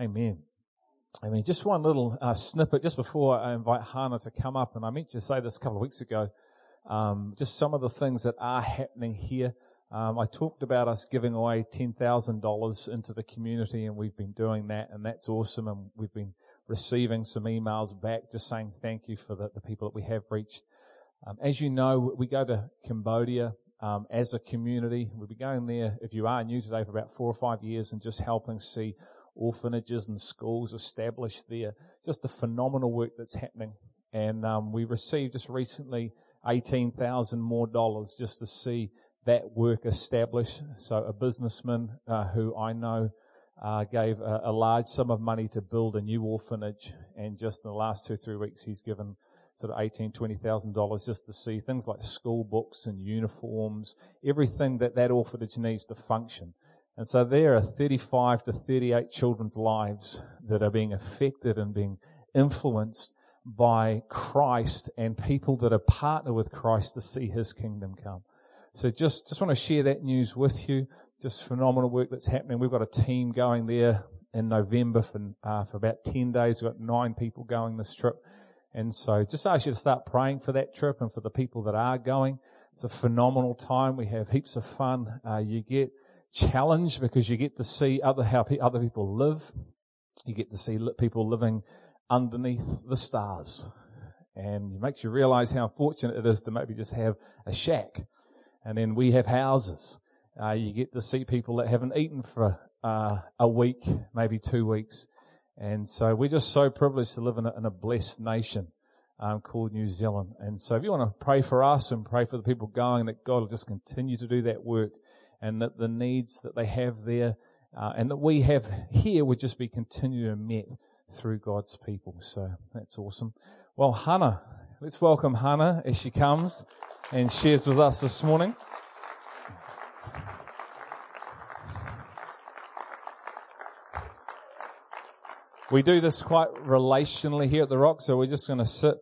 Amen. I mean, just one little uh, snippet just before I invite Hana to come up, and I meant to say this a couple of weeks ago. Um, just some of the things that are happening here. Um, I talked about us giving away ten thousand dollars into the community, and we've been doing that, and that's awesome. And we've been receiving some emails back just saying thank you for the, the people that we have reached. Um, as you know, we go to Cambodia um, as a community. We'll be going there if you are new today for about four or five years and just helping see orphanages and schools established there. Just the phenomenal work that's happening. And um, we received just recently 18,000 more dollars just to see that work established. So a businessman uh, who I know uh, gave a, a, large sum of money to build a new orphanage, and just in the last two three weeks, he's given sort of eighteen twenty thousand dollars just to see things like school books and uniforms, everything that that orphanage needs to function. And so there are 35 to 38 children's lives that are being affected and being influenced by Christ and people that are partner with Christ to see His kingdom come. So just, just want to share that news with you. Just phenomenal work that's happening. We've got a team going there in November for, uh, for about 10 days. We've got nine people going this trip. And so just ask you to start praying for that trip and for the people that are going. It's a phenomenal time. We have heaps of fun. Uh, you get challenge because you get to see other how other people live. You get to see people living underneath the stars, and it makes you realize how fortunate it is to maybe just have a shack, and then we have houses. Uh, you get to see people that haven't eaten for uh, a week, maybe two weeks, and so we're just so privileged to live in a, in a blessed nation. Um, called New Zealand. And so if you want to pray for us and pray for the people going, that God will just continue to do that work and that the needs that they have there uh, and that we have here would just be continually met through God's people. So that's awesome. Well, Hana, let's welcome Hana as she comes and shares with us this morning. We do this quite relationally here at the Rock, so we're just going to sit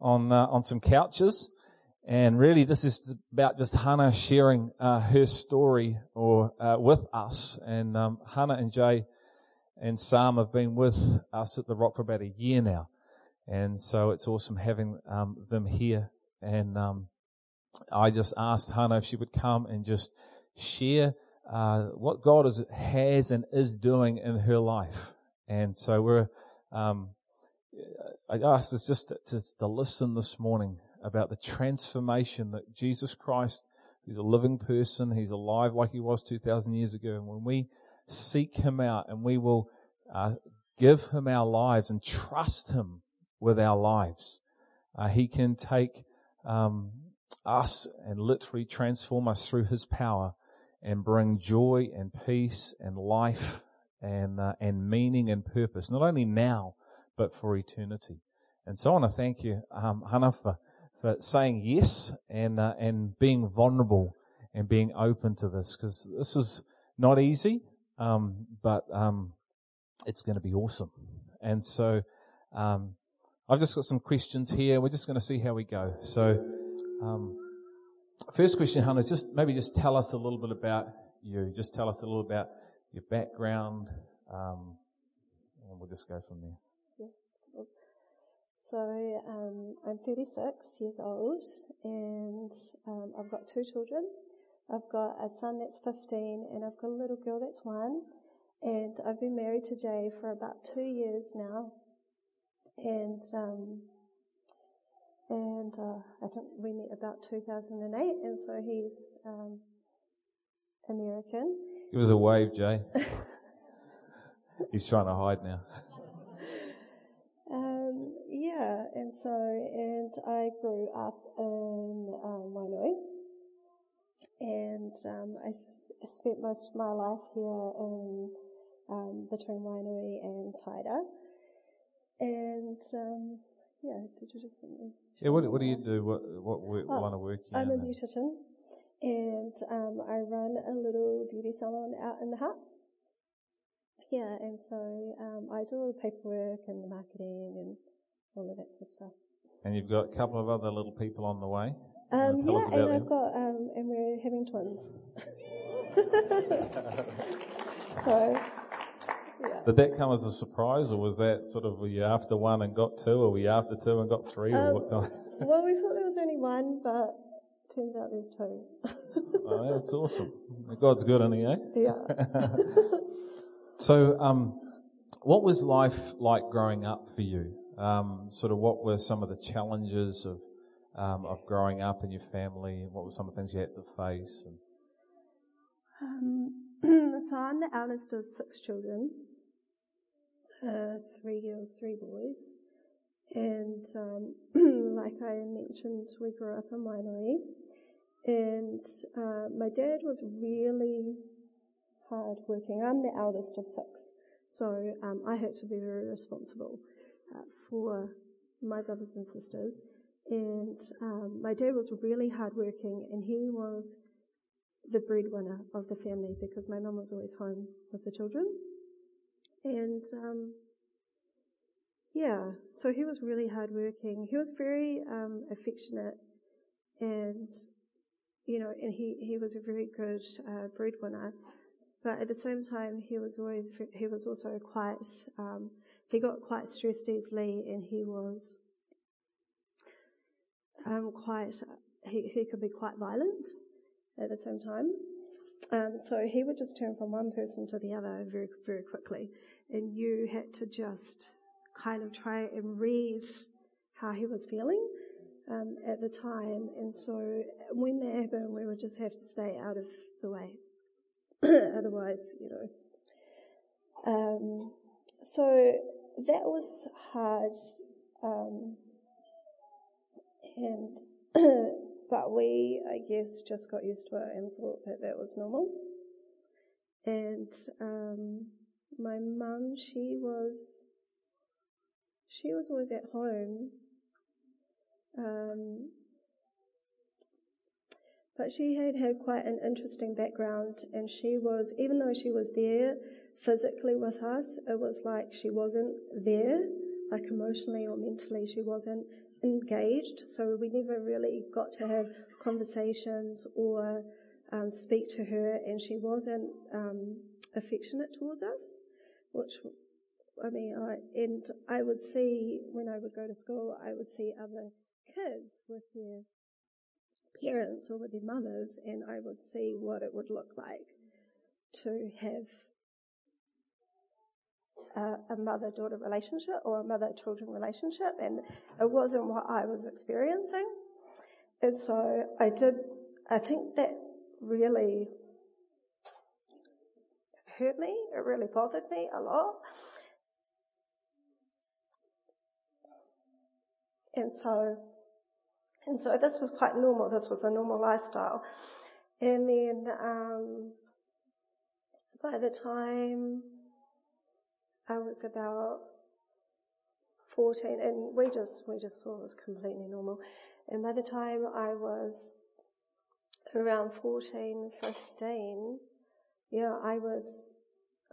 on uh, on some couches and really, this is about just Hana sharing uh, her story or uh, with us. And um, Hana and Jay and Sam have been with us at the Rock for about a year now, and so it's awesome having um, them here. And um, I just asked Hana if she would come and just share uh, what God is, has and is doing in her life. And so we're. Um, I asked us just to, to, to listen this morning about the transformation that Jesus Christ, He's a living person, He's alive like He was 2,000 years ago. And when we seek Him out and we will uh, give Him our lives and trust Him with our lives, uh, He can take um, us and literally transform us through His power and bring joy and peace and life and uh, and meaning and purpose, not only now but for eternity. And so I want to thank you, um, Hana, for but saying yes and uh, and being vulnerable and being open to this because this is not easy, um, but um, it's going to be awesome. And so um, I've just got some questions here. We're just going to see how we go. So um, first question, Hana, just maybe just tell us a little bit about you. Just tell us a little about your background, um, and we'll just go from there. So um, I'm 36 years old, and um, I've got two children. I've got a son that's 15, and I've got a little girl that's one. And I've been married to Jay for about two years now, and um, and uh, I think we met about 2008, and so he's um, American. Give us a wave, Jay. he's trying to hide now. Yeah, and so, and I grew up in um, Wainui, and um, I, s- I spent most of my life here in um, between Wainui and Taita. And um, yeah, did you just want me? Yeah, what, what do you do? What what work, oh, line of work? you I'm a beautician, and um, I run a little beauty salon out in the Hutt. Yeah, and so um, I do all the paperwork and the marketing and all of that sort of stuff. And you've got a couple of other little people on the way. Um, yeah, and I've got, um, and we're having twins. so, Yeah. Did that come as a surprise, or was that sort of were you after one and got two, or were you after two and got three, or Um, what time? Well, we thought there was only one, but turns out there's two. Oh, that's awesome. God's good, isn't he? Eh? yeah. So, um, what was life like growing up for you? Um, sort of what were some of the challenges of um, of growing up in your family? and What were some of the things you had to face? Um, so I'm the eldest of six children, uh, three girls, three boys, and um, like I mentioned, we grew up in Wainui, and uh, my dad was really hard working. I'm the eldest of six, so um, I had to be very responsible uh, for my brothers and sisters. And um, my dad was really hardworking, and he was the breadwinner of the family because my mum was always home with the children. And um, yeah, so he was really hardworking. He was very um, affectionate, and you know, and he he was a very good uh, breadwinner. But at the same time, he was always he was also quite um, he got quite stressed easily, and he was um, quite he he could be quite violent at the same time. Um, so he would just turn from one person to the other very, very quickly, and you had to just kind of try and read how he was feeling um, at the time. And so when that happened, we would just have to stay out of the way. Otherwise, you know. Um, so that was hard, um, and but we, I guess, just got used to it and thought that that was normal. And um, my mum, she was, she was always at home, um, but she had had quite an interesting background, and she was, even though she was there physically with us, it was like she wasn't there, like emotionally or mentally, she wasn't engaged, so we never really got to have conversations or um, speak to her, and she wasn't um, affectionate towards us, which I mean, I, and I would see when I would go to school, I would see other kids with their parents or with their mothers, and I would see what it would look like to have a, a mother-daughter relationship or a mother-children relationship, and it wasn't what I was experiencing. And so I did, I think that really hurt me. It really bothered me a lot. And so, and so this was quite normal. This was a normal lifestyle. And then, um, by the time I was about 14, and we just, we just thought it was completely normal. And by the time I was around 14, 15, yeah, I was,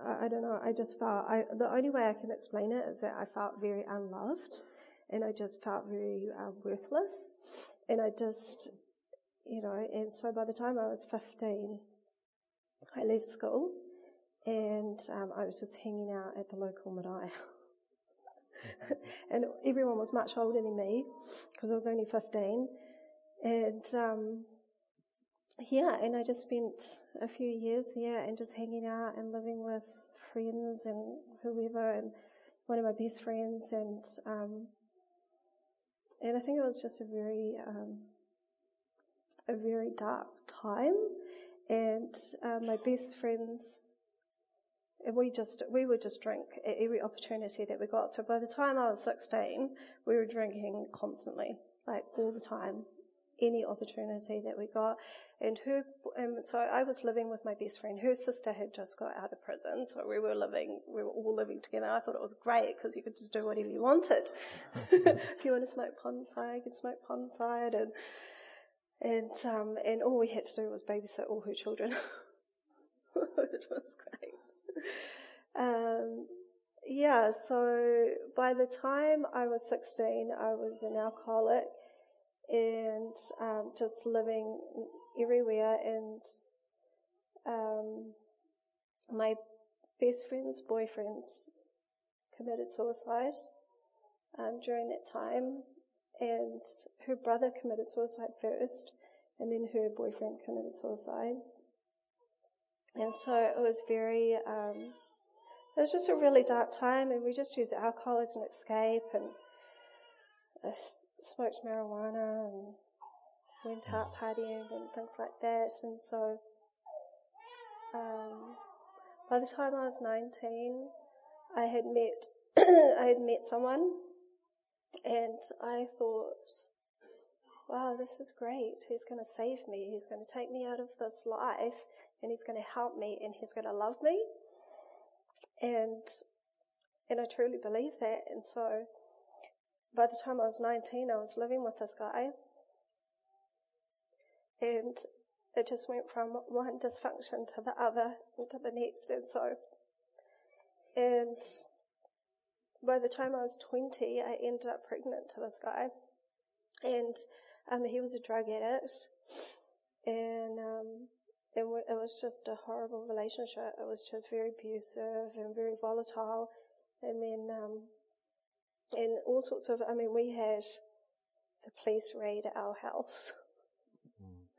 I, I don't know, I just felt, I, the only way I can explain it is that I felt very unloved and I just felt very uh, worthless. And I just, you know, and so by the time I was 15, I left school and um, I was just hanging out at the local marae. and everyone was much older than me because I was only 15. And um, yeah, and I just spent a few years there and just hanging out and living with friends and whoever, and one of my best friends, and um, and I think it was just a very um, a very dark time, and uh, my best friends we just we would just drink at every opportunity that we got. So by the time I was 16, we were drinking constantly, like all the time, any opportunity that we got. And her, and so I was living with my best friend. Her sister had just got out of prison, so we were living, we were all living together. I thought it was great because you could just do whatever you wanted. if you want to smoke pot inside, you could smoke pot inside, and and um, and all we had to do was babysit all her children. it was great. Um, yeah, so by the time I was 16, I was an alcoholic and um, just living everywhere. And um, my best friend's boyfriend committed suicide um, during that time, and her brother committed suicide first, and then her boyfriend committed suicide. And so it was very, um, it was just a really dark time, and we just used alcohol as an escape, and smoked marijuana, and went out partying and things like that. And so, um, by the time I was 19, I had met, I had met someone, and I thought, wow, this is great. He's going to save me. He's going to take me out of this life and he's going to help me and he's going to love me. And, and I truly believe that. And so by the time I was 19, I was living with this guy and it just went from one dysfunction to the other and to the next. And so, and by the time I was 20, I ended up pregnant to this guy. And um, he was a drug addict. And was just a horrible relationship. It was just very abusive and very volatile. And then, um, and all sorts of, I mean, we had the police raid our house. Mm.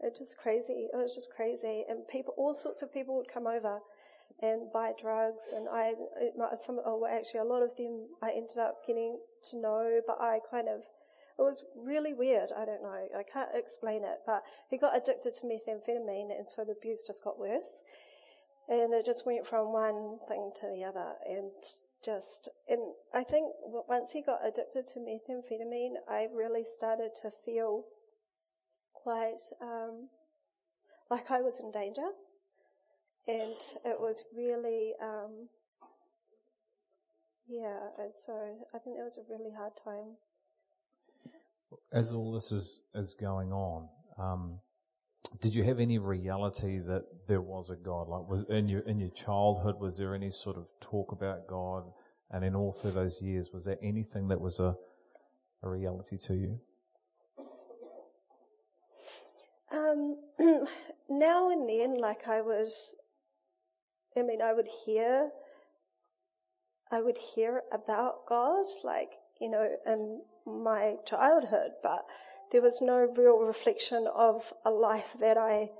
It just crazy. It was just crazy. And people, all sorts of people would come over and buy drugs. And I, some, oh, actually, a lot of them I ended up getting to know, but I kind of it was really weird. I don't know. I can't explain it, but he got addicted to methamphetamine and so the abuse just got worse. And it just went from one thing to the other and just, and I think once he got addicted to methamphetamine, I really started to feel quite, um, like I was in danger. And it was really, um, yeah, and so I think it was a really hard time as all this is, is going on, um, did you have any reality that there was a God? Like, was in your in your childhood, was there any sort of talk about God? And in all through those years, was there anything that was a a reality to you? Um, now and then, like I was, I mean, I would hear, I would hear about God, like you know, in my childhood, but there was no real reflection of a life that I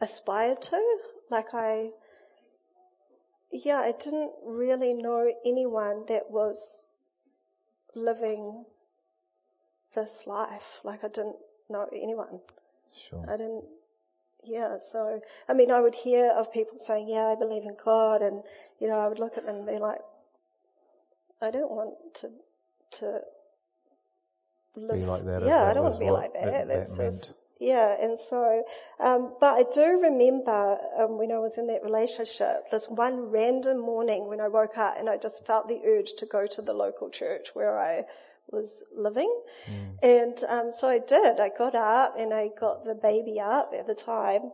aspired to. Like I, yeah, I didn't really know anyone that was living this life. Like I didn't know anyone. Sure. I didn't, yeah, so, I mean, I would hear of people saying, yeah, I believe in God, and, you know, I would look at them and be like, I don't want to, to live. Be like that. Yeah, I don't want to be like that. that That's that just, yeah, and so, um, but I do remember um, when I was in that relationship, this one random morning when I woke up and I just felt the urge to go to the local church where I was living. Mm. And um, so I did. I got up and I got the baby up at the time.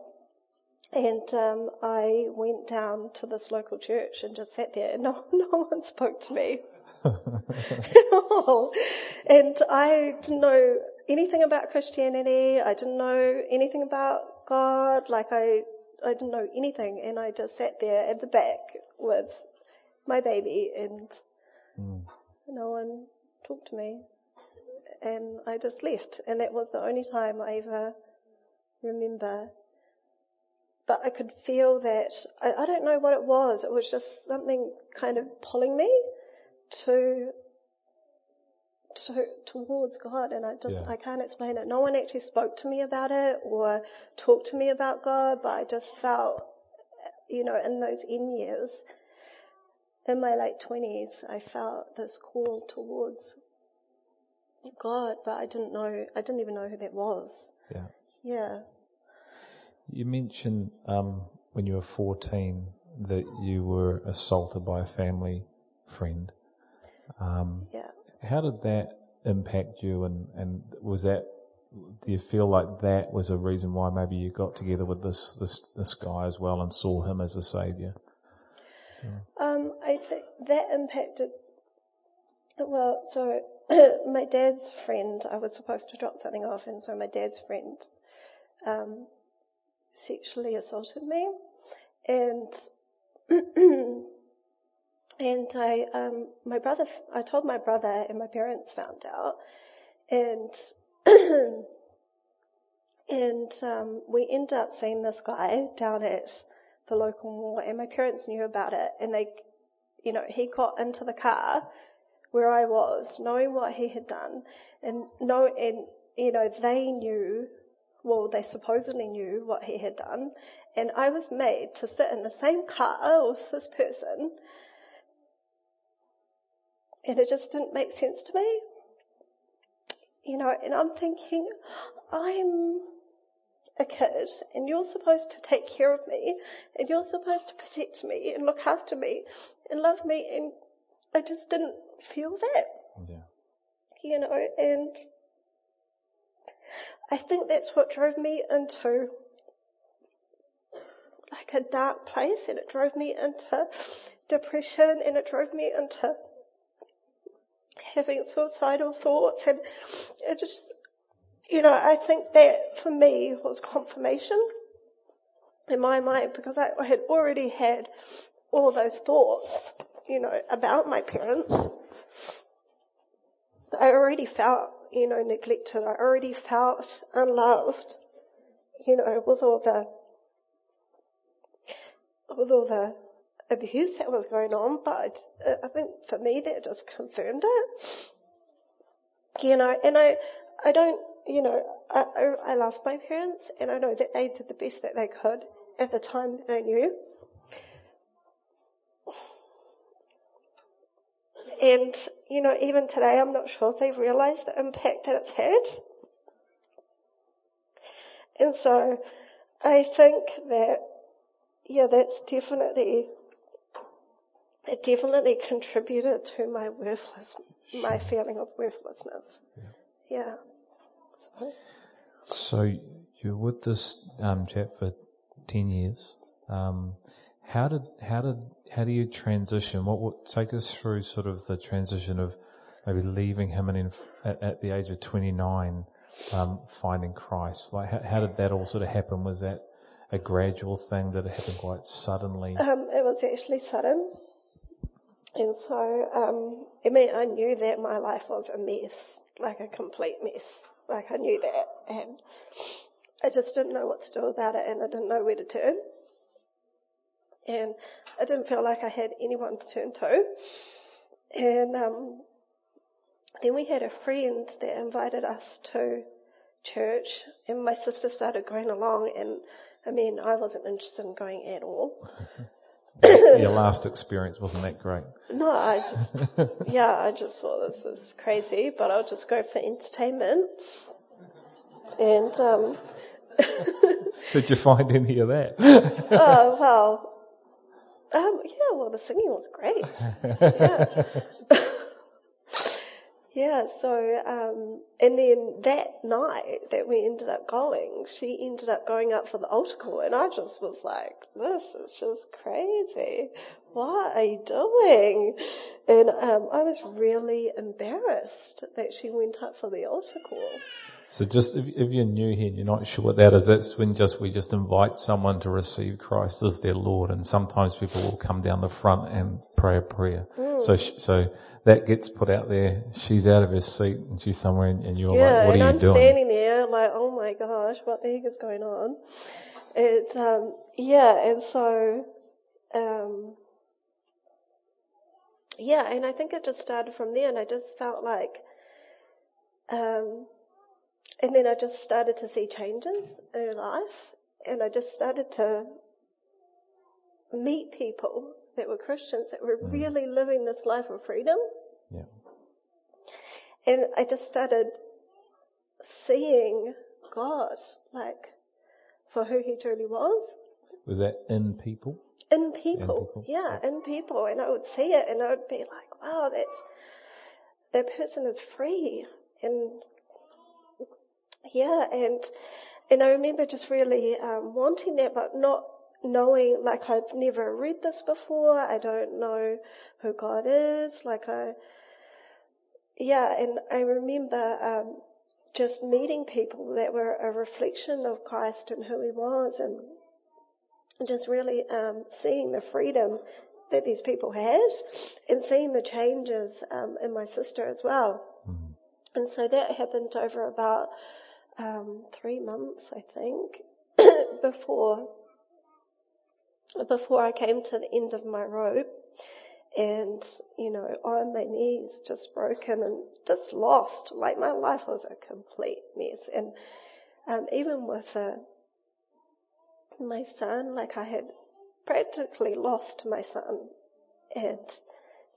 And um, I went down to this local church and just sat there and no, no one spoke to me. and I didn't know anything about Christianity. I didn't know anything about God. Like I, I didn't know anything, and I just sat there at the back with my baby, and mm. no one talked to me, and I just left. And that was the only time I ever remember. But I could feel that, I, I don't know what it was, it was just something kind of pulling me to, to towards God, and I just yeah. I can't explain it. No one actually spoke to me about it or talked to me about God, but I just felt, you know, in those in years, in my late twenties, I felt this call towards God, but I didn't know, I didn't even know who that was. Yeah. Yeah. You mentioned um, when you were 14 that you were assaulted by a family friend. Um, yeah. How did that impact you, and, and was that do you feel like that was a reason why maybe you got together with this this this guy as well and saw him as a savior? Yeah. Um, I think that impacted. Well, so my dad's friend, I was supposed to drop something off, and so my dad's friend um, sexually assaulted me, and and I, um, my brother, I told my brother and my parents found out. And, and, um, we ended up seeing this guy down at the local mall and my parents knew about it. And they, you know, he got into the car where I was, knowing what he had done. And know, and, you know, they knew, well, they supposedly knew what he had done. And I was made to sit in the same car with this person and it just didn't make sense to me. You know, and I'm thinking, I'm a kid and you're supposed to take care of me and you're supposed to protect me and look after me and love me and I just didn't feel that. Yeah. You know, and I think that's what drove me into like a dark place and it drove me into depression and it drove me into having suicidal thoughts and it just, you know, I think that for me was confirmation in my mind because I, had already had all those thoughts, you know, about my parents. I already felt, you know, neglected. I already felt unloved, you know, with all the, with all the abuse that was going on, but uh, I think for me that just confirmed it. You know, and I, I don't, you know, I, I, I love my parents and I know that they did the best that they could at the time that they knew. And, you know, even today I'm not sure if they've realised the impact that it's had. And so I think that, yeah, that's definitely, it definitely contributed to my worthless, my feeling of worthlessness. Yeah. yeah. So. so you're with this um, chap for 10 years. Um, how did, how did, how do you transition? What would take us through sort of the transition of maybe leaving him and in, at, at, the age of 29, um, finding Christ? Like how, how, did that all sort of happen? Was that a gradual thing that happened quite suddenly? Um, it was actually sudden. And so, um, I mean, I knew that my life was a mess, like a complete mess. Like I knew that and I just didn't know what to do about it and I didn't know where to turn and I didn't feel like I had anyone to turn to. And um, then we had a friend that invited us to church, and my sister started going along, and I mean, I wasn't interested in going at all. Your last experience wasn't that great. No, I just, yeah, I just thought this is crazy, but I'll just go for entertainment. And, um, Did you find any of that? oh, well, um, yeah, well, the singing was great. yeah. Yeah, so, um, and then that night that we ended up going, she ended up going up for the altar call and I just was like, this is just crazy. What are you doing? And, um, I was really embarrassed that she went up for the altar call. So just if, if, you're new here and you're not sure what that is, that's when just we just invite someone to receive Christ as their Lord, and sometimes people will come down the front and pray a prayer. Mm. So so that gets put out there. She's out of her seat and she's somewhere, and, and you're yeah, like, "What are you I'm doing?" I'm standing there like, "Oh my gosh, what the heck is going on?" It's um yeah, and so um yeah, and I think it just started from there, and I just felt like um and then I just started to see changes in life and I just started to meet people that were Christians that were mm. really living this life of freedom. Yeah. And I just started seeing God like for who he truly was. Was that in people? In people. People. Yeah, yeah, in people. And I would see it and I would be like, wow, that's, that person is free and yeah, and and I remember just really um, wanting that, but not knowing like I've never read this before. I don't know who God is. Like I, yeah, and I remember um, just meeting people that were a reflection of Christ and who He was, and and just really um, seeing the freedom that these people had and seeing the changes um, in my sister as well. Mm. And so that happened over about um, three months, I think, before before I came to the end of my rope. And, you know, on my knees, just broken and just lost. Like my life was a complete mess. And um, even with uh, my son, like I had practically lost my son. And,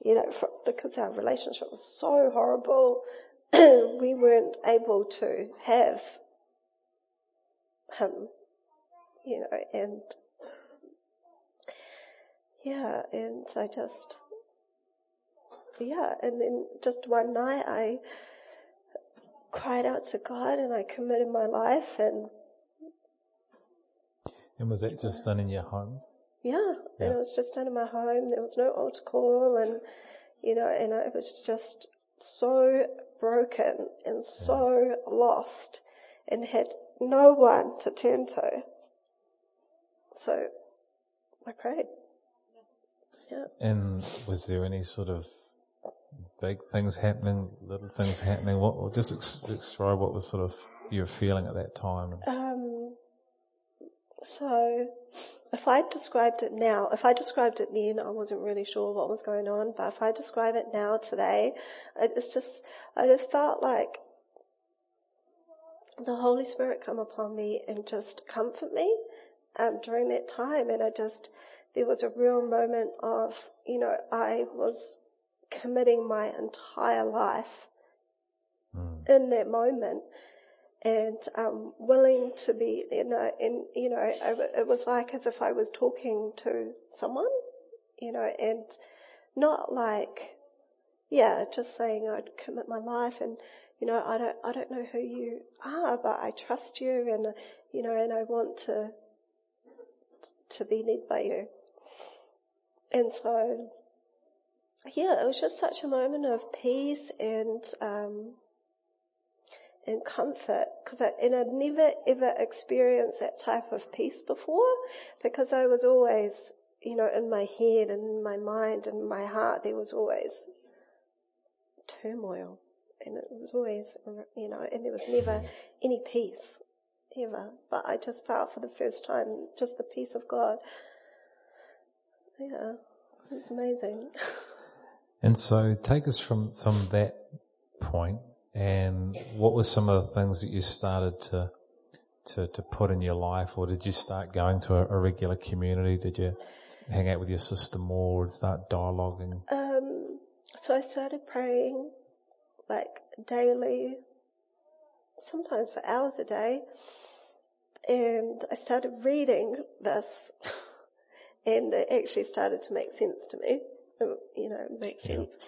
you know, for, because our relationship was so horrible, we weren't able to have him, you know, and yeah, and I just, yeah, and then just one night I cried out to God and I committed my life and And was that just done in your home? yeah, Yeah. and it was just done in my home. There was no altar call and, you know, and I was just so broken and so lost and had no one to turn to. So I prayed. Yeah. And was there any sort of big things happening, little things happening? What, just describe what was sort of you were feeling at that time? Um, so, if I described it now, if I described it then, I wasn't really sure what was going on, but if I describe it now today, it- it's just, I just felt like the Holy Spirit come upon me and just comfort me um, during that time, and I just, there was a real moment of, you know, I was committing my entire life Mm. in that moment and um, willing to be, you know, and you know, it, was like as if I was talking to someone, you know, and not like, yeah, just saying I'd commit my life and you know, I don't, I don't know who you are, but I trust you and you know, and I want to to be led by you. And so, yeah, it was just such a moment of peace and um, and comfort because I, and I'd never ever experienced that type of peace before because I was always, you know, in my head and in my mind and my heart there was always turmoil and it was always, you know, and there was never any peace ever. But I just felt for the first time just the peace of God. Yeah, it was amazing. And so take us from, from that point and what were some of the things that you started to, to, to put in your life or did you start going to a, a regular community? Did you hang out with your sister more or start dialoguing? Um, so I started praying like daily, sometimes for hours a day, and I started reading this, and it actually started to make sense to me. You know, make Yeah. sense.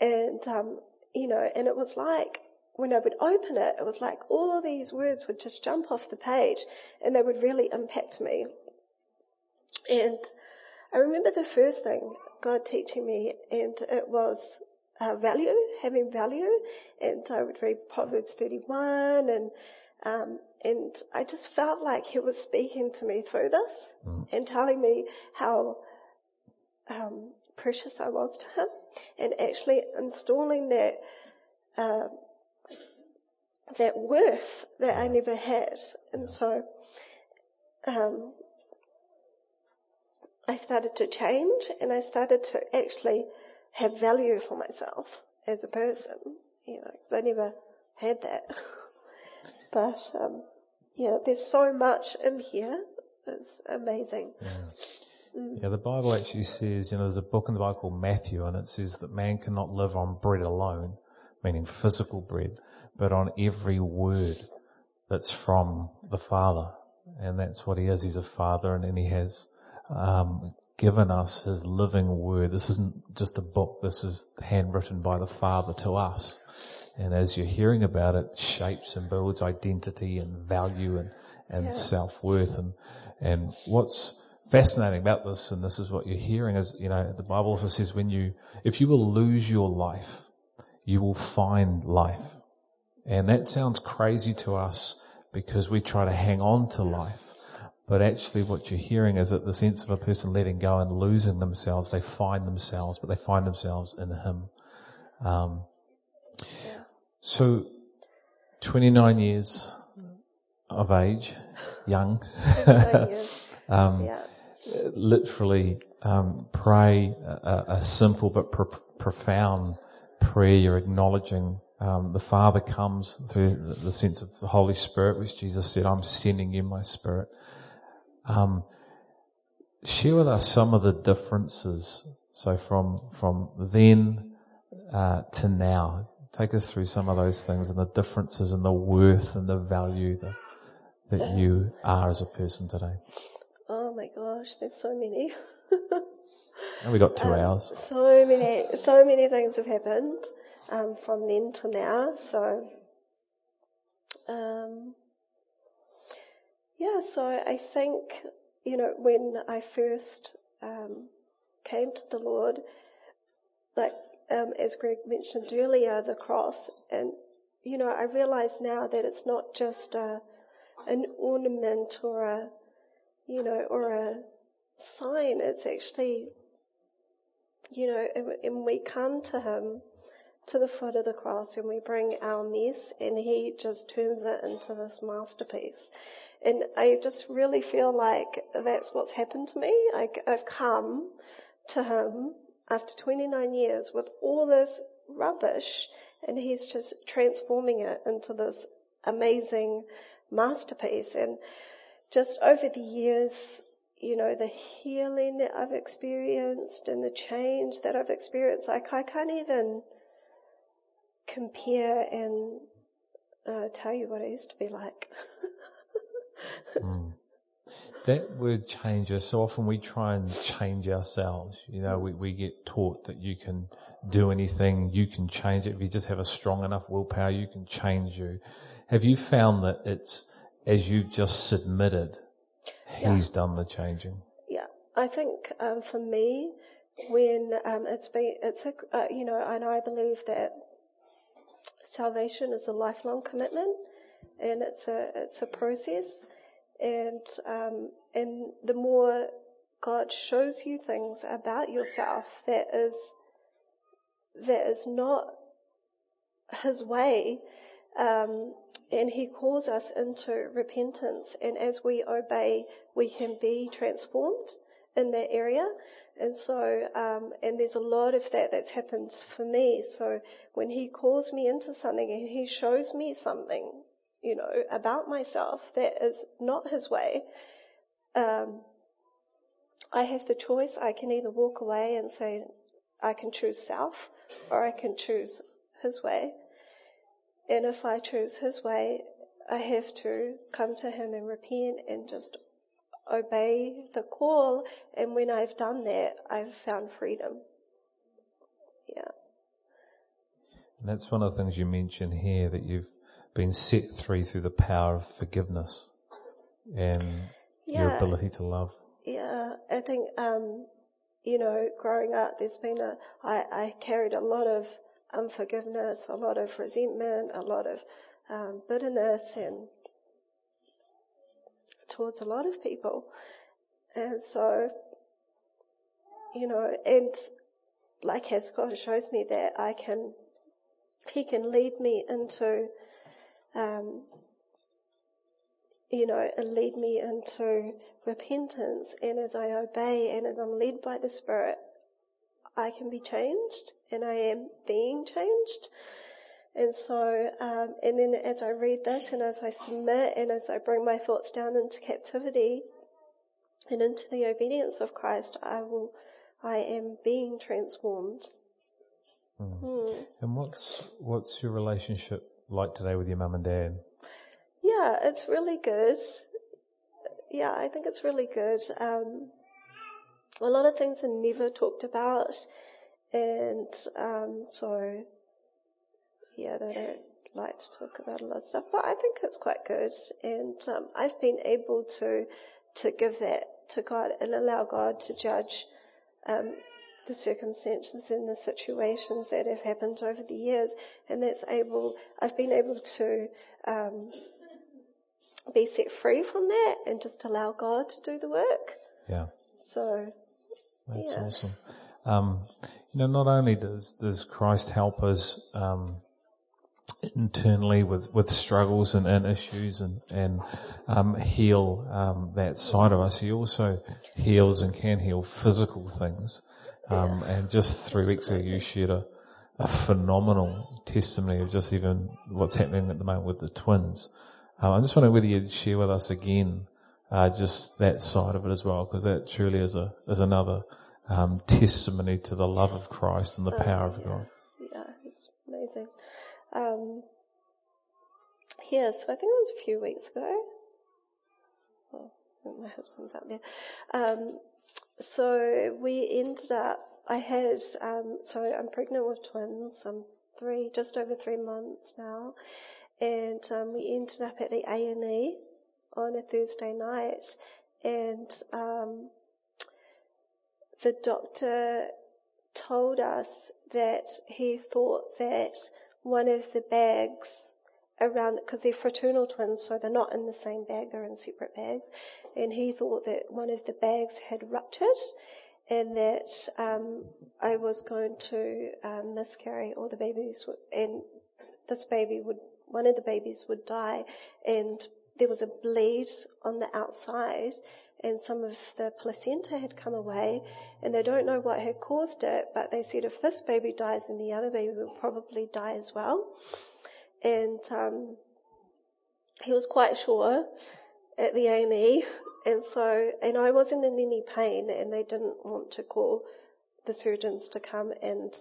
And um, you know, and it was like when I would open it, it was like all of these words would just jump off the page, and they would really impact me. And I remember the first thing God teaching me, and it was uh, value, having value. And I would read Proverbs 31, and um, and I just felt like He was speaking to me through this Mm. and telling me how um, precious I was to Him, and actually installing that. Uh, that worth that I never had. And so, um, I started to change and I started to actually have value for myself as a person, you know, because I never had that. but, um, yeah, there's so much in here. It's amazing. Yeah. Yeah, the Bible actually says, you know, there's a book in the Bible called Matthew and it says that man cannot live on bread alone, meaning physical bread, but on every word that's from the Father. And that's what he is. He's a father and then he has, um, given us his living word. This isn't just a book. This is handwritten by the Father to us. And as you're hearing about it, shapes and builds identity and value and, and Yeah. self-worth. And, and what's fascinating about this, and this is what you're hearing is, you know, the Bible also says when you, if you will lose your life, you will find life. And that sounds crazy to us because we try to hang on to life. But actually what you're hearing is that the sense of a person letting go and losing themselves, they find themselves, but they find themselves in Him. Um, so 29 years of age, young, um, Yeah. Literally um, pray a, a simple but pro- profound prayer. You're acknowledging um, the Father comes through the, sense of the Holy Spirit, which Jesus said, "I'm sending you my Spirit." Um, share with us some of the differences. So from from then uh, to now, take us through some of those things and the differences and the worth and the value that that you are as a person today. Gosh, there's so many. And we got two Um, hours. So many, so many things have happened um, from then to now. So, um, yeah. So I think you know when I first um, came to the Lord, like um, as Greg mentioned earlier, the cross, and you know I realize now that it's not just a an ornament or a you know or a sign. It's actually you know, and, and we come to him to the foot of the cross and we bring our mess and he just turns it into this masterpiece. And I just really feel like that's what's happened to me. I, I've come to him after 29 years with all this rubbish and he's just transforming it into this amazing masterpiece. And just over the years, you know, the healing that I've experienced and the change that I've experienced, like I can't even compare and uh, tell you what I used to be like. Mm. That word change us, so often we try and change ourselves. You know, we, we get taught that you can do anything, you can change it. If you just have a strong enough willpower, you can change you. Have you found that it's, as you've just submitted, Yeah. He's done the changing? yeah, I think um, for me, when um, it's been, it's a, uh, you know, and I believe that salvation is a lifelong commitment, and it's a it's a process, and um, and the more God shows you things about yourself that is that is not His way, um, and He calls us into repentance, and as we obey, we can be transformed in that area. And so, um, and there's a lot of that that's happened for me. So when he calls me into something and he shows me something, you know, about myself that is not his way, um, I have the choice. I can either walk away and say, I can choose self or I can choose his way. And if I choose his way, I have to come to him and repent and just obey the call. And when I've done that, I've found freedom. Yeah. And that's one of the things you mention here that you've been set free through the power of forgiveness and your ability to love. Yeah, I think, um, you know, growing up, there's been a, I, I carried a lot of unforgiveness, a lot of resentment, a lot of um, bitterness, and towards a lot of people. And so, you know, and like as God shows me that I can, He can lead me into, um, you know, and lead me into repentance. And as I obey and as I'm led by the Spirit, I can be changed and I am being changed. And so, um, and then as I read this and as I submit and as I bring my thoughts down into captivity and into the obedience of Christ, I will, I am being transformed. Mm. Hmm. And what's what's your relationship like today with your mum and dad? Yeah, it's really good. Yeah, I think it's really good. Um, a lot of things are never talked about, and um, so yeah, they don't like to talk about a lot of stuff. But I think it's quite good, and um, I've been able to to give that to God and allow God to judge um, the circumstances and the situations that have happened over the years, and that's able. I've been able to. Um, be set free from that and just allow God to do the work. Yeah. So, That's Yeah. awesome. Um, you know, not only does, does Christ help us, um, internally with, with struggles and, and issues and, and, um, heal, um, that side of us, he also heals and can heal physical things. Um, and just three weeks ago you shared a, a phenomenal testimony of just even what's happening at the moment with the twins. Um, I just wonder whether you'd share with us again, uh, just that side of it as well, because that truly is a is another um, testimony to the love of Christ and the power of yeah. God. yeah, it's amazing. Um, yeah, so I think it was a few weeks ago. Well, my husband's out there. Um, so we ended up, I had, um, so I'm pregnant with twins. I'm three, just over three months now. And, um, we ended up at the A&E on a Thursday night and, um, the doctor told us that he thought that one of the bags around, because they're fraternal twins, so they're not in the same bag, they're in separate bags, and he thought that one of the bags had ruptured and that um, I was going to um, miscarry or the babies and this baby would, one of the babies would die and there was a bleed on the outside and some of the placenta had come away and they don't know what had caused it, but they said if this baby dies then the other baby will probably die as well. And um, he was quite sure at the A&E and so, and I wasn't in any pain and they didn't want to call the surgeons to come and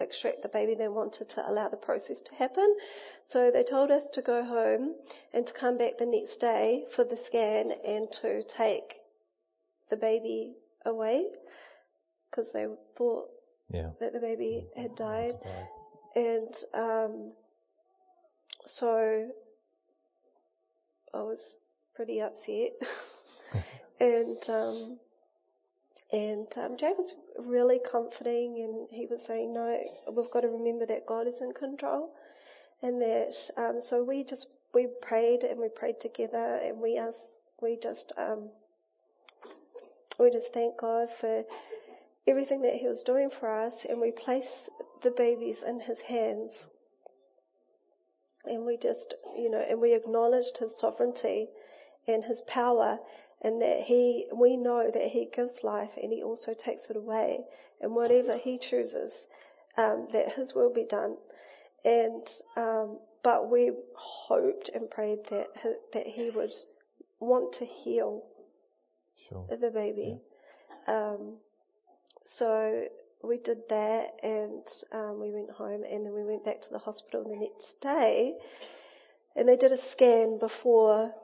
extract the baby. They wanted to allow the process to happen. So they told us to go home and to come back the next day for the scan and to take the baby away because they thought Yeah. that the baby had died. And um, so I was pretty upset. and um, and um, Jay was really comforting, and he was saying, "No, we've got to remember that God is in control." And that um, so we just we prayed and we prayed together, and we asked, we just um, we just thank God for everything that He was doing for us, and we place the babies in His hands. And we just, you know, and we acknowledged His sovereignty and His power, and that He, we know that He gives life and He also takes it away. And whatever He chooses, um, that His will be done. And, um, but we hoped and prayed that, he, that He would want to heal Sure. the baby. Um, so we did that and um, we went home and then we went back to the hospital the next day and they did a scan before,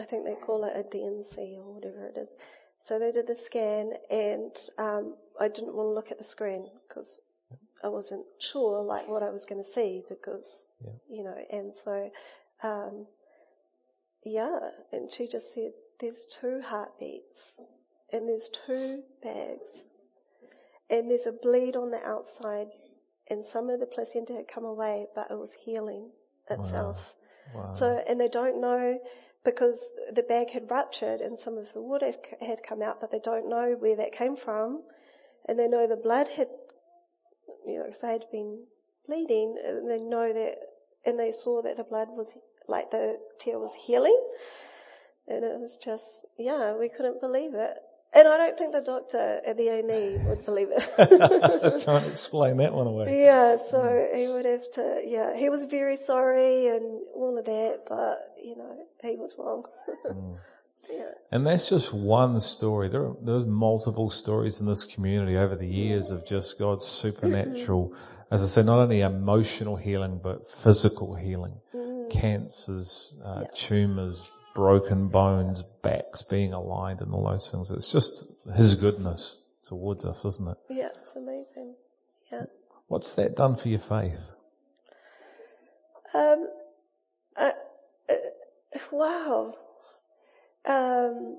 I think they call it a D&C or whatever it is. So they did the scan and um, I didn't want to look at the screen because I wasn't sure like what I was going to see because, Yeah. you know, and so, um, yeah, and she just said, there's two heartbeats and there's two bags and there's a bleed on the outside and some of the placenta had come away but it was healing itself. Wow. So, and they don't know because the bag had ruptured and some of the water had- come out but they don't know where that came from and they know the blood had, you know, they had been bleeding and they know that, and they saw that the blood was, like the tear was healing. And it was just, yeah, we couldn't believe it. And I don't think the doctor at the A&E would believe it. Trying to explain that one away. yeah, so he would have to, yeah, he was very sorry and all of that, but, you know, he was wrong. Mm. yeah. And that's just one story. There are, there's multiple stories in this community over the years of just God's supernatural, as I said, not only emotional healing, but physical healing. Mm. Cancers, uh, Yeah. tumors, broken bones, backs being aligned and all those things. It's just His goodness towards us, isn't it? Yeah, it's amazing. Yeah. What's that done for your faith? Um, uh, uh, wow. Um,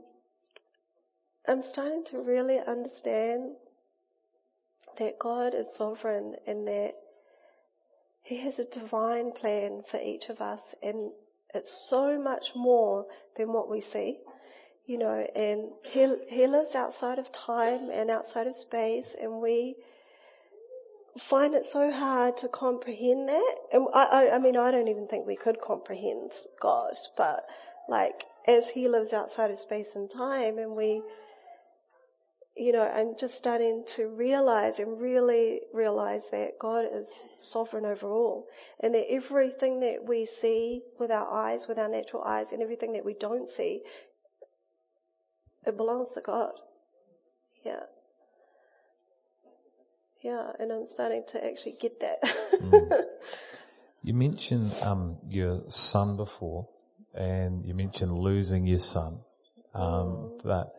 I'm starting to really understand that God is sovereign and that He has a divine plan for each of us and It's so much more than what we see, you know, and he, he lives outside of time and outside of space and we find it so hard to comprehend that. And I, I, I mean, I don't even think we could comprehend God, but like, as he lives outside of space and time and we, you know, I'm just starting to realize and really realize that God is sovereign over all and that everything that we see with our eyes, with our natural eyes and everything that we don't see, it belongs to God. Yeah. Yeah, and I'm starting to actually get that. mm. You mentioned um, your son before, and you mentioned losing your son. Um, mm. That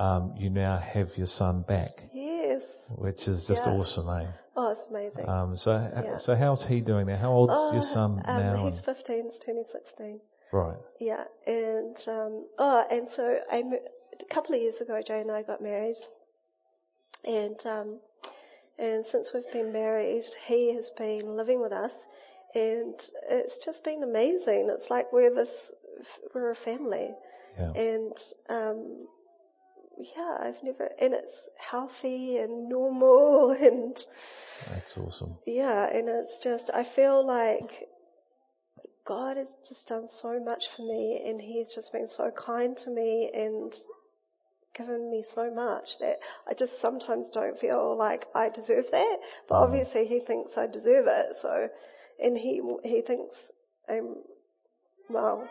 um, you now have your son back. Yes. Which is just yeah. awesome, eh? Oh, it's amazing. Um, so, yeah. so how's he doing now? How old's oh, your son um, now? He's 15, he's turning 16. Right. Yeah, and, um, oh, and so I, a couple of years ago, Jay and I got married. And, um, and since we've been married, he has been living with us and it's just been amazing. It's like we're this, we're a family. Yeah. And, um, yeah, I've never, and it's healthy and normal and. That's awesome. Yeah, and it's just, I feel like God has just done so much for me and He's just been so kind to me and given me so much that I just sometimes don't feel like I deserve that, but mm. obviously He thinks I deserve it, so, and He, He thinks I'm, well,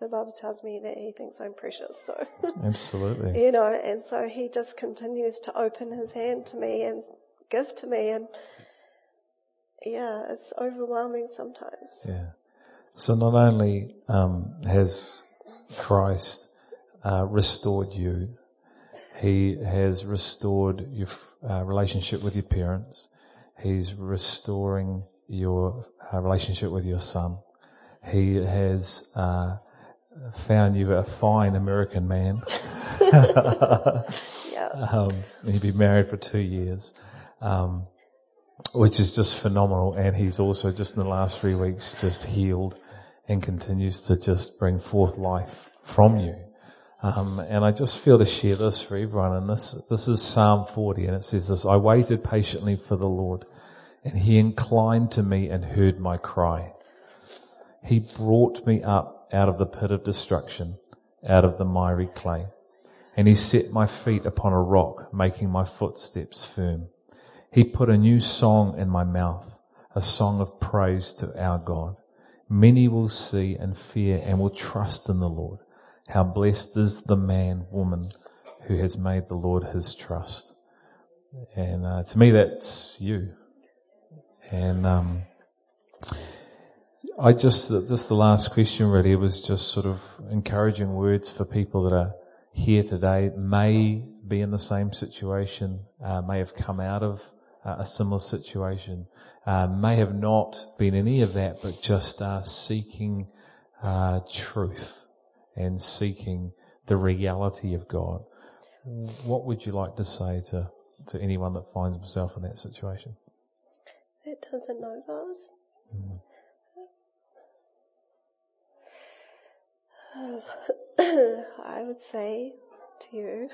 the Bible tells me that he thinks I'm precious. So absolutely, you know, and so he just continues to open his hand to me and give to me, and yeah, it's overwhelming sometimes. Yeah. So not only um, has Christ uh, restored you, He has restored your uh, relationship with your parents. He's restoring your uh, relationship with your son. He has uh, found you a fine American man. yeah. Um, he'd been married for two years, um, which is just phenomenal. And he's also just in the last three weeks just healed and continues to just bring forth life from you. Um, and I just feel to share this for everyone. And this this is Psalm 40, and it says this: I waited patiently for the Lord, and He inclined to me and heard my cry. He brought me up out of the pit of destruction, out of the miry clay. And he set my feet upon a rock, making my footsteps firm. He put a new song in my mouth, a song of praise to our God. Many will see and fear and will trust in the Lord. How blessed is the man, woman, who has made the Lord his trust. And uh, to me, that's you. And um, I just, just the last question really was just sort of encouraging words for people that are here today, may be in the same situation, uh, may have come out of uh, a similar situation, uh, may have not been any of that, but just are seeking uh, truth and seeking the reality of God. What would you like to say to, to anyone that finds himself in that situation? That doesn't know God. Mm. I would say to you,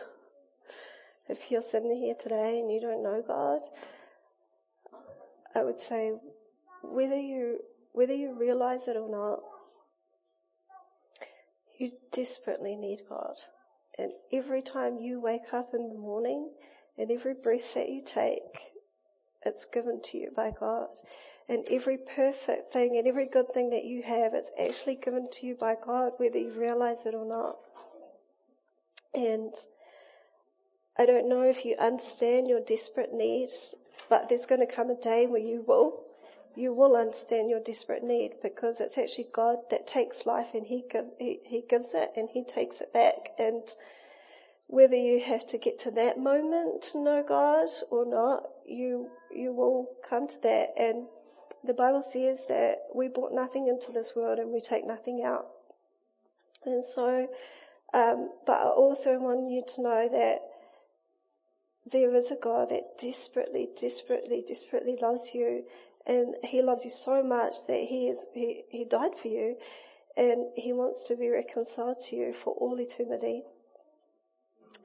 if you're sitting here today and you don't know God, I would say whether you whether you realize it or not, you desperately need God. And every time you wake up in the morning and every breath that you take, it's given to you by God and every perfect thing and every good thing that you have, it's actually given to you by God, whether you realize it or not. And I don't know if you understand your desperate need, but there's going to come a day where you will. You will understand your desperate need because it's actually God that takes life and He, give, he, he gives it and He takes it back. And whether you have to get to that moment to know God or not, you you will come to that. And the Bible says that we brought nothing into this world and we take nothing out. And so, um, but I also want you to know that there is a God that desperately, desperately, desperately loves you, and He loves you so much that He is He He died for you, and He wants to be reconciled to you for all eternity.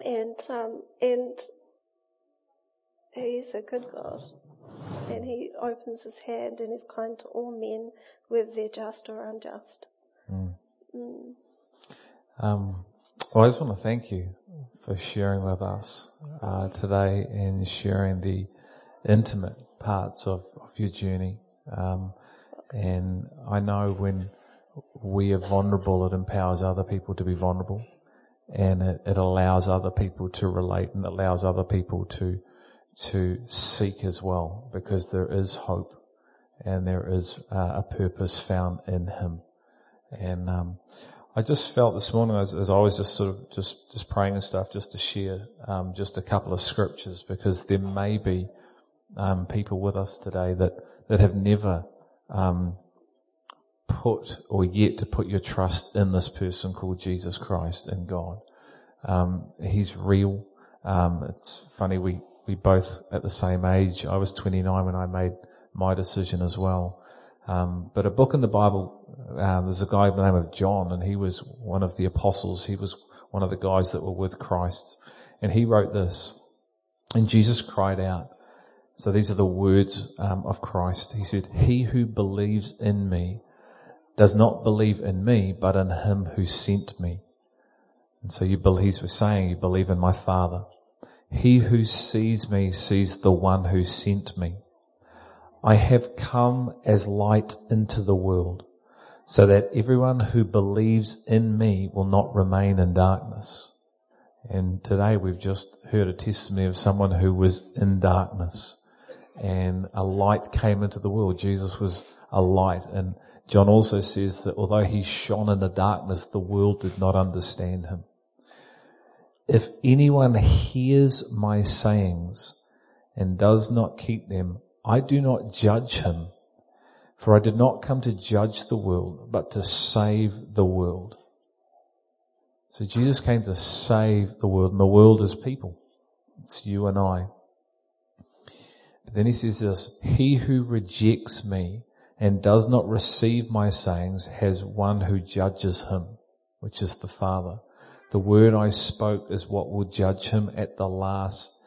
And um, and He's a good God, opens His hand and is kind to all men, whether they're just or unjust. Mm. Mm. Um, well, I just want to thank you for sharing with us uh, today and sharing the intimate parts of, of your journey. Um, and I know when we are vulnerable, it empowers other people to be vulnerable, and it, it allows other people to relate, and allows other people to to seek as well, because there is hope, and there is uh, a purpose found in Him. And um, I just felt this morning as, as, I was just sort of just just praying and stuff, just to share um, just a couple of scriptures, because there may be um, people with us today that that have never um, put or yet to put your trust in this person called Jesus Christ and God. Um, he's real. Um, it's funny we we both at the same age. I was 29 when I made my decision as well. Um, but a book in the Bible, uh, there's a guy by the name of John, and he was one of the apostles. He was one of the guys that were with Christ, and he wrote this. And Jesus cried out. So these are the words um, of Christ. He said, "He who believes in me does not believe in me, but in him who sent me." And so you believe, he's saying, you believe in my Father. He who sees me sees the one who sent me. I have come as light into the world so that everyone who believes in me will not remain in darkness. And today we've just heard a testimony of someone who was in darkness and a light came into the world. Jesus was a light and John also says that although he shone in the darkness, the world did not understand him. If anyone hears my sayings and does not keep them, I do not judge him, for I did not come to judge the world, but to save the world. So Jesus came to save the world, and the world is people. It's you and I. But then he says this, he who rejects me and does not receive my sayings has one who judges him, which is the Father. The word I spoke is what will judge him at the last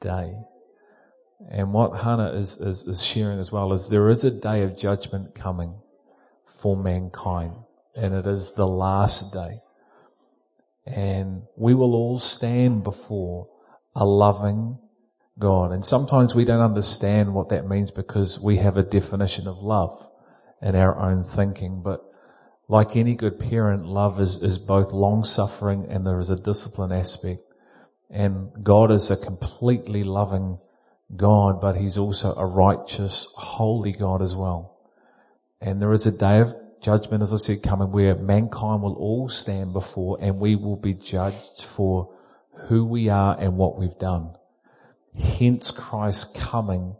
day. And what Hana is, is, is sharing as well is there is a day of judgment coming for mankind. And it is the last day. And we will all stand before a loving God. And sometimes we don't understand what that means because we have a definition of love in our own thinking. But like any good parent, love is, is both long suffering and there is a discipline aspect. And God is a completely loving God, but He's also a righteous, holy God as well. And there is a day of judgment, as I said, coming where mankind will all stand before and we will be judged for who we are and what we've done. Hence Christ coming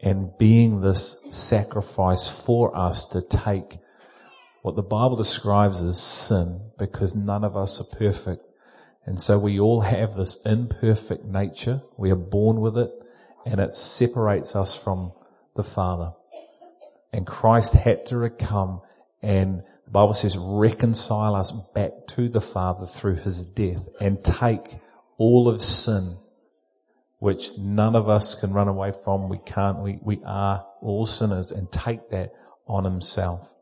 and being this sacrifice for us to take what the Bible describes as sin because none of us are perfect. And so we all have this imperfect nature. We are born with it and it separates us from the Father. And Christ had to come and the Bible says reconcile us back to the Father through his death and take all of sin, which none of us can run away from. We can't, we, we are all sinners and take that on himself.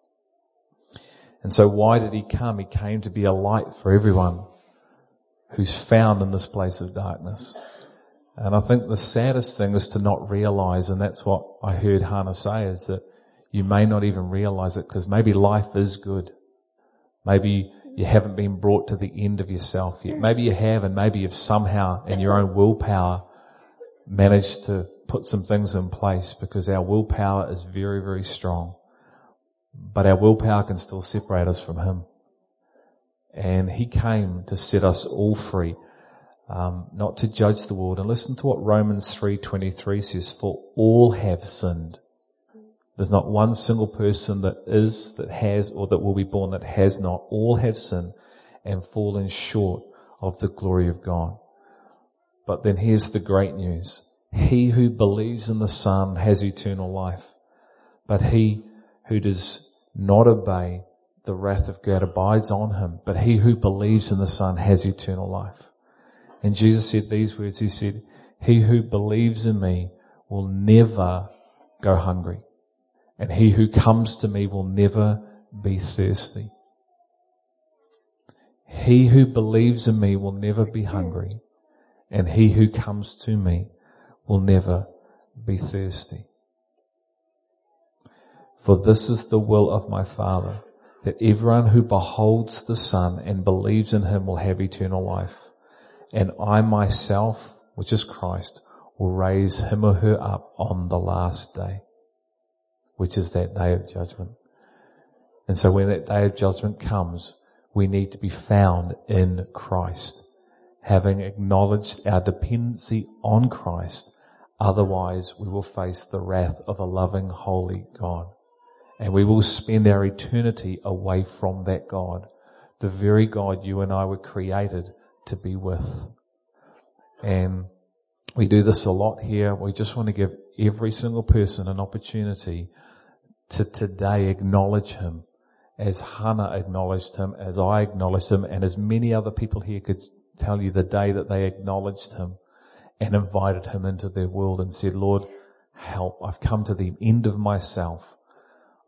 And so why did he come? He came to be a light for everyone who's found in this place of darkness. And I think the saddest thing is to not realize, and that's what I heard Hana say, is that you may not even realize it because maybe life is good. Maybe you haven't been brought to the end of yourself yet. Maybe you have and maybe you've somehow in your own willpower managed to put some things in place because our willpower is very, very strong. But our willpower can still separate us from Him. And He came to set us all free um, not to judge the world. And listen to what Romans 3.23 says, for all have sinned. There's not one single person that is, that has, or that will be born that has not. All have sinned and fallen short of the glory of God. But then here's the great news. He who believes in the Son has eternal life. But he who does not obey the wrath of God abides on him, but he who believes in the Son has eternal life. And Jesus said these words, he said, he who believes in me will never go hungry, and he who comes to me will never be thirsty. He who believes in me will never be hungry, and he who comes to me will never be thirsty. For this is the will of my Father, that everyone who beholds the Son and believes in him will have eternal life. And I myself, which is Christ, will raise him or her up on the last day, which is that day of judgment. And so when that day of judgment comes, we need to be found in Christ, having acknowledged our dependency on Christ. Otherwise, we will face the wrath of a loving, holy God. And we will spend our eternity away from that God, the very God you and I were created to be with. And we do this a lot here. We just want to give every single person an opportunity to today acknowledge Him as Hana acknowledged Him, as I acknowledged Him, and as many other people here could tell you the day that they acknowledged Him and invited Him into their world and said, Lord, help. I've come to the end of myself.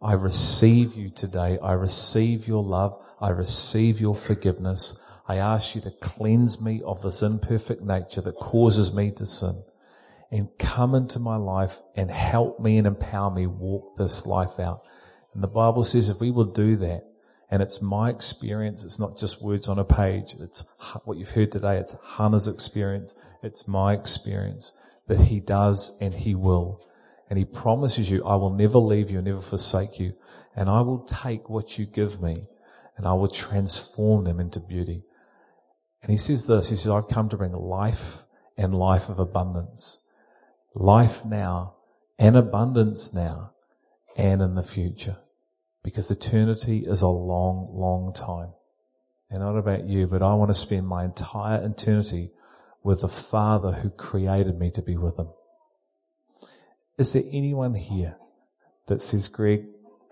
I receive you today. I receive your love. I receive your forgiveness. I ask you to cleanse me of this imperfect nature that causes me to sin and come into my life and help me and empower me walk this life out. And the Bible says if we will do that, and it's my experience, it's not just words on a page, it's what you've heard today, it's Hana's experience, it's my experience, that he does and he will. And he promises you, I will never leave you, and never forsake you, and I will take what you give me, and I will transform them into beauty. And he says this, he says, I've come to bring life and life of abundance. Life now and abundance now and in the future. Because eternity is a long, long time. And not about you, but I want to spend my entire eternity with the Father who created me to be with Him. Is there anyone here that says, Greg,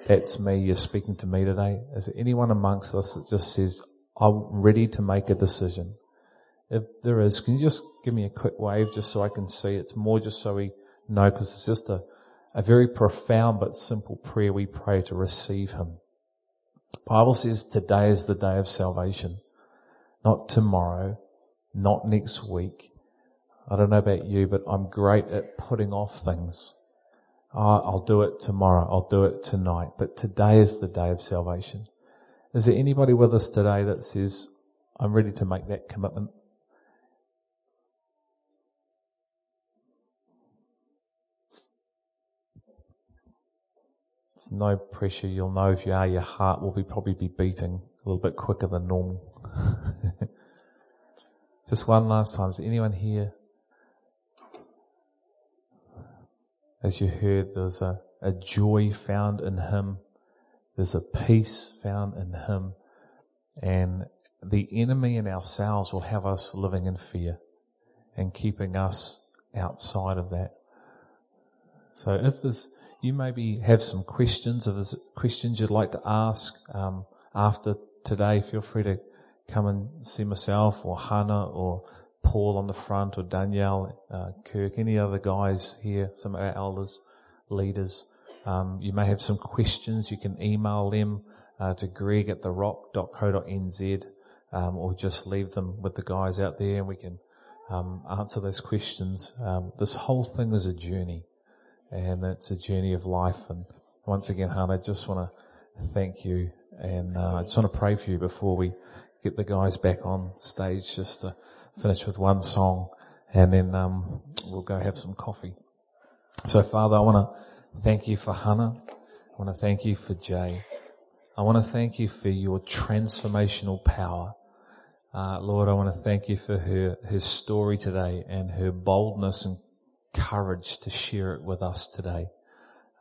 that's me, you're speaking to me today? Is there anyone amongst us that just says, I'm ready to make a decision? If there is, can you just give me a quick wave just so I can see? It's more just so we know because it's just a, a very profound but simple prayer we pray to receive Him. The Bible says today is the day of salvation. Not tomorrow, not next week. I don't know about you, but I'm great at putting off things. Oh, I'll do it tomorrow. I'll do it tonight. But today is the day of salvation. Is there anybody with us today that says, I'm ready to make that commitment? It's no pressure. You'll know if you are, your heart will be probably be beating a little bit quicker than normal. Just one last time. Is anyone here? As you heard, there's a, a joy found in Him. There's a peace found in Him. And the enemy and ourselves will have us living in fear and keeping us outside of that. So if there's, you maybe have some questions. If there's questions you'd like to ask um, after today, feel free to come and see myself or Hana or Paul on the front or Danielle, uh, Kirk, any other guys here, some of our elders, leaders. Um, you may have some questions. You can email them uh, to greg at therock.co.nz um, or just leave them with the guys out there and we can um, answer those questions. Um, this whole thing is a journey and it's a journey of life. And once again, Hana, I just want to thank you, and uh, I just want to pray for you before we get the guys back on stage, just to finish with one song, and then um, we'll go have some coffee. So, Father, I want to thank you for Hana. I want to thank you for Jay. I want to thank you for your transformational power. Uh, Lord, I want to thank you for her, her story today and her boldness and courage to share it with us today.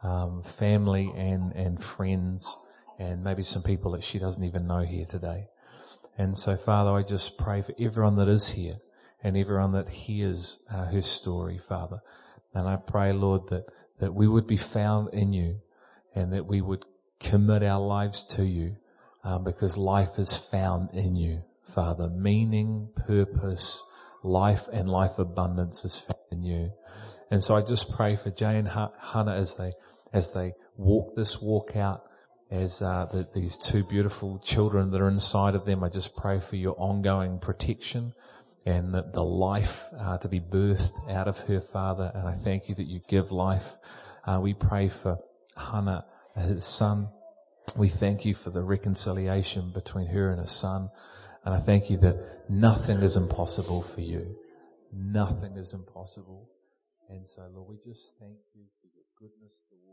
Um, family and, and friends and maybe some people that she doesn't even know here today. And so Father, I just pray for everyone that is here and everyone that hears uh, her story, Father. And I pray, Lord, that, that we would be found in you and that we would commit our lives to you um, because life is found in you, Father. Meaning, purpose, life and life abundance is found in you. And so I just pray for Jay and Hana as they, as they walk this walk out, as uh, the, these two beautiful children that are inside of them. I just pray for your ongoing protection and the, the life uh, to be birthed out of her, Father. And I thank you that you give life. Uh, we pray for Hana, his son. We thank you for the reconciliation between her and her son. And I thank you that nothing is impossible for you. Nothing is impossible. And so, Lord, we just thank you for your goodness towards.